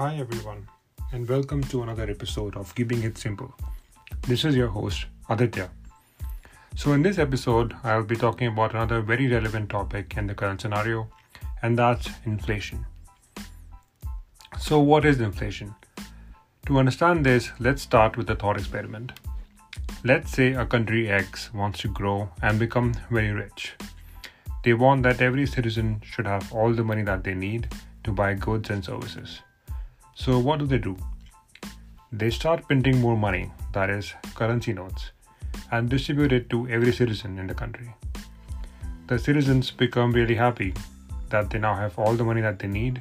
Hi, everyone, and welcome to another episode of Keeping It Simple. This is your host, Aditya. So, in this episode, I'll be talking about another very relevant topic in the current scenario, and that's inflation. So, what is inflation? To understand this, let's start with a thought experiment. Let's say a country X wants to grow and become very rich. They want that every citizen should have all the money that they need to buy goods and services. So, what do they do? They start printing more money, that is, currency notes, and distribute it to every citizen in the country. The citizens become really happy that they now have all the money that they need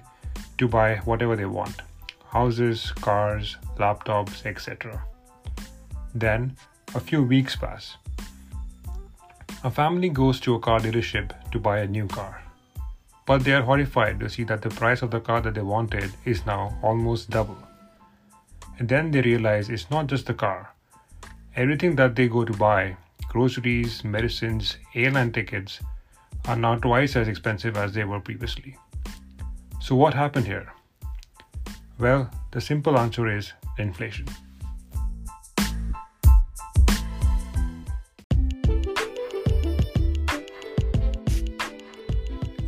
to buy whatever they want houses, cars, laptops, etc. Then, a few weeks pass. A family goes to a car dealership to buy a new car but they are horrified to see that the price of the car that they wanted is now almost double. And then they realize it's not just the car. Everything that they go to buy, groceries, medicines, airline tickets, are now twice as expensive as they were previously. So, what happened here? Well, the simple answer is inflation.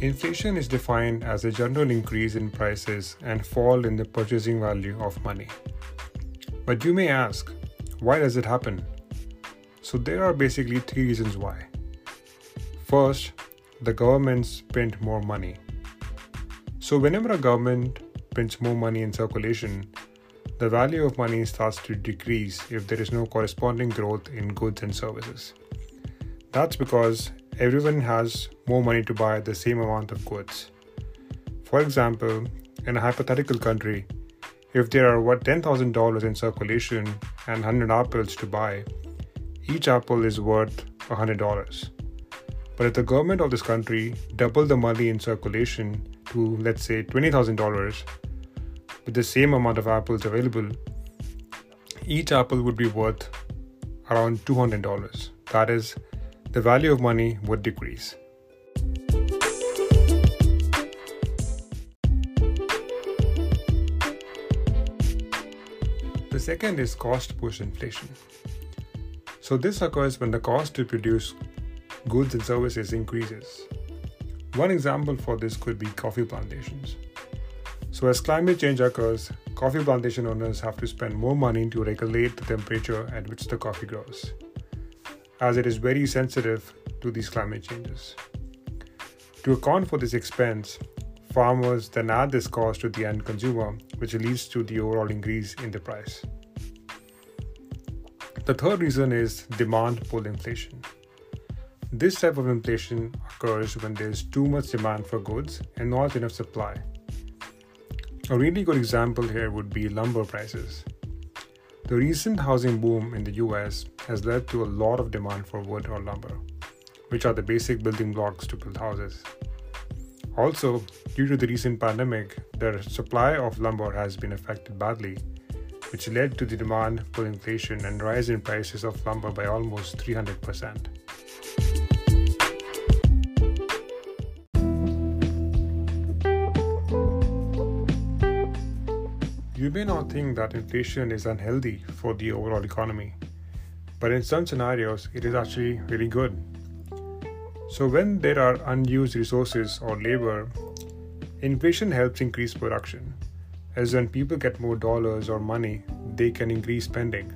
Inflation is defined as a general increase in prices and fall in the purchasing value of money. But you may ask, why does it happen? So, there are basically three reasons why. First, the governments print more money. So, whenever a government prints more money in circulation, the value of money starts to decrease if there is no corresponding growth in goods and services. That's because everyone has more money to buy the same amount of goods. For example, in a hypothetical country, if there are what $10,000 in circulation and 100 apples to buy, each apple is worth $100. But if the government of this country doubled the money in circulation to let's say $20,000 with the same amount of apples available, each apple would be worth around $200. That is the value of money would decrease. The second is cost push inflation. So, this occurs when the cost to produce goods and services increases. One example for this could be coffee plantations. So, as climate change occurs, coffee plantation owners have to spend more money to regulate the temperature at which the coffee grows as it is very sensitive to these climate changes. To account for this expense, farmers then add this cost to the end consumer, which leads to the overall increase in the price. The third reason is demand pull inflation. This type of inflation occurs when there is too much demand for goods and not enough supply. A really good example here would be lumber prices. The recent housing boom in the US has led to a lot of demand for wood or lumber, which are the basic building blocks to build houses. Also, due to the recent pandemic, the supply of lumber has been affected badly, which led to the demand pull inflation and rise in prices of lumber by almost 300%. You may not think that inflation is unhealthy for the overall economy, but in some scenarios, it is actually really good. So, when there are unused resources or labor, inflation helps increase production, as when people get more dollars or money, they can increase spending,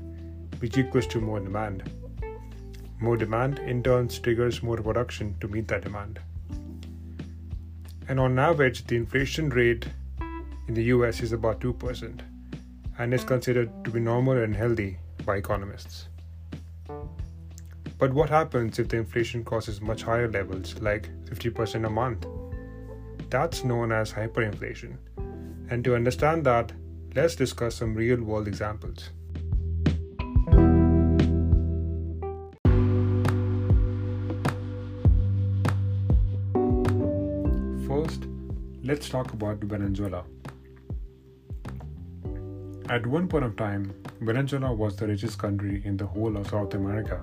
which equals to more demand. More demand in turn triggers more production to meet that demand. And on average, the inflation rate in the US is about 2% and is considered to be normal and healthy by economists. But what happens if the inflation causes much higher levels, like 50% a month? That's known as hyperinflation. And to understand that, let's discuss some real world examples. First, let's talk about Venezuela. At one point of time, Venezuela was the richest country in the whole of South America.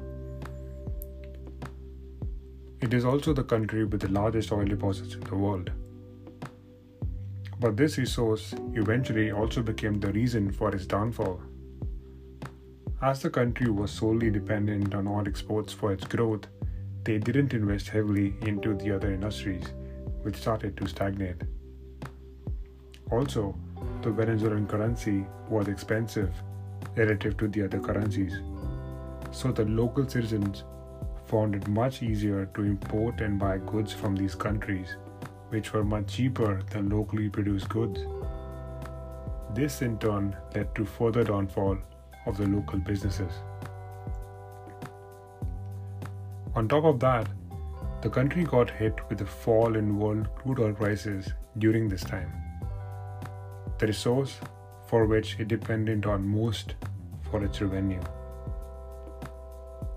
It is also the country with the largest oil deposits in the world. But this resource eventually also became the reason for its downfall. As the country was solely dependent on oil exports for its growth, they didn't invest heavily into the other industries, which started to stagnate. Also, the Venezuelan currency was expensive relative to the other currencies, so the local citizens found it much easier to import and buy goods from these countries, which were much cheaper than locally produced goods. This in turn led to further downfall of the local businesses. On top of that, the country got hit with a fall in world crude oil prices during this time. The resource for which it depended on most for its revenue.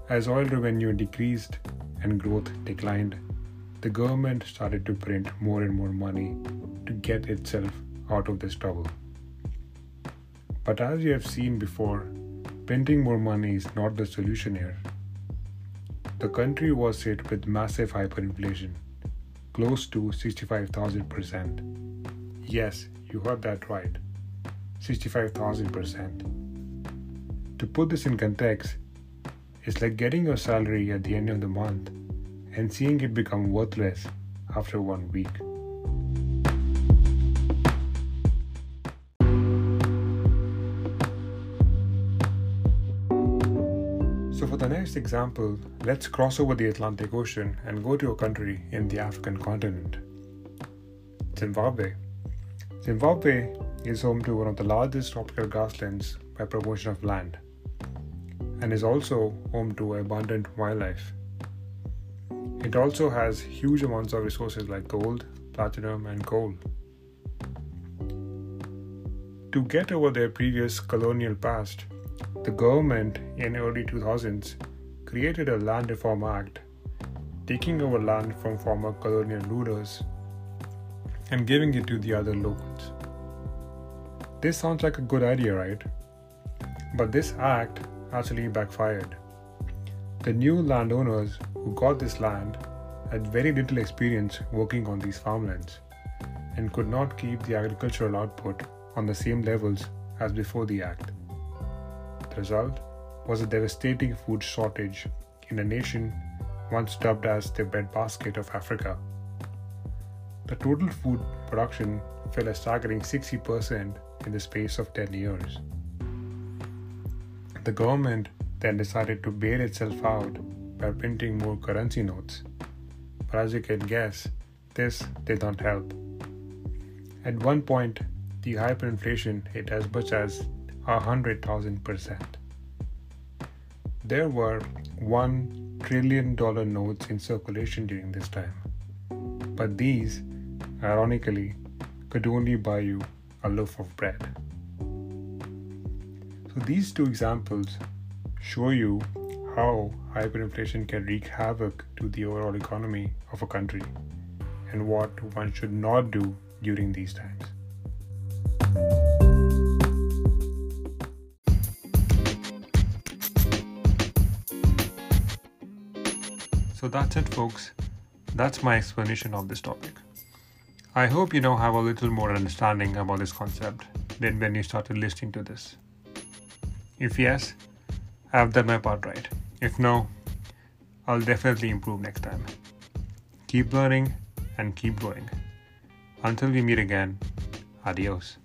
As oil revenue decreased and growth declined, the government started to print more and more money to get itself out of this trouble. But as you have seen before, printing more money is not the solution here. The country was hit with massive hyperinflation, close to 65,000%. Yes, you heard that right 65,000%. To put this in context, it's like getting your salary at the end of the month and seeing it become worthless after one week. So, for the next example, let's cross over the Atlantic Ocean and go to a country in the African continent Zimbabwe. Zimbabwe is home to one of the largest tropical grasslands by proportion of land and is also home to abundant wildlife. It also has huge amounts of resources like gold, platinum, and coal. To get over their previous colonial past, the government in early 2000s created a land reform act taking over land from former colonial rulers and giving it to the other locals. This sounds like a good idea, right? But this act actually backfired. The new landowners who got this land had very little experience working on these farmlands and could not keep the agricultural output on the same levels as before the act. The result was a devastating food shortage in a nation once dubbed as the breadbasket of Africa. The total food production fell a staggering 60% in the space of 10 years. The government then decided to bail itself out by printing more currency notes. But as you can guess, this did not help. At one point, the hyperinflation hit as much as 100,000%. There were $1 trillion notes in circulation during this time, but these, ironically, could only buy you a loaf of bread. So, these two examples show you how hyperinflation can wreak havoc to the overall economy of a country and what one should not do during these times. So that's it, folks. That's my explanation of this topic. I hope you now have a little more understanding about this concept than when you started listening to this. If yes, I've done my part right. If no, I'll definitely improve next time. Keep learning and keep going. Until we meet again, adios.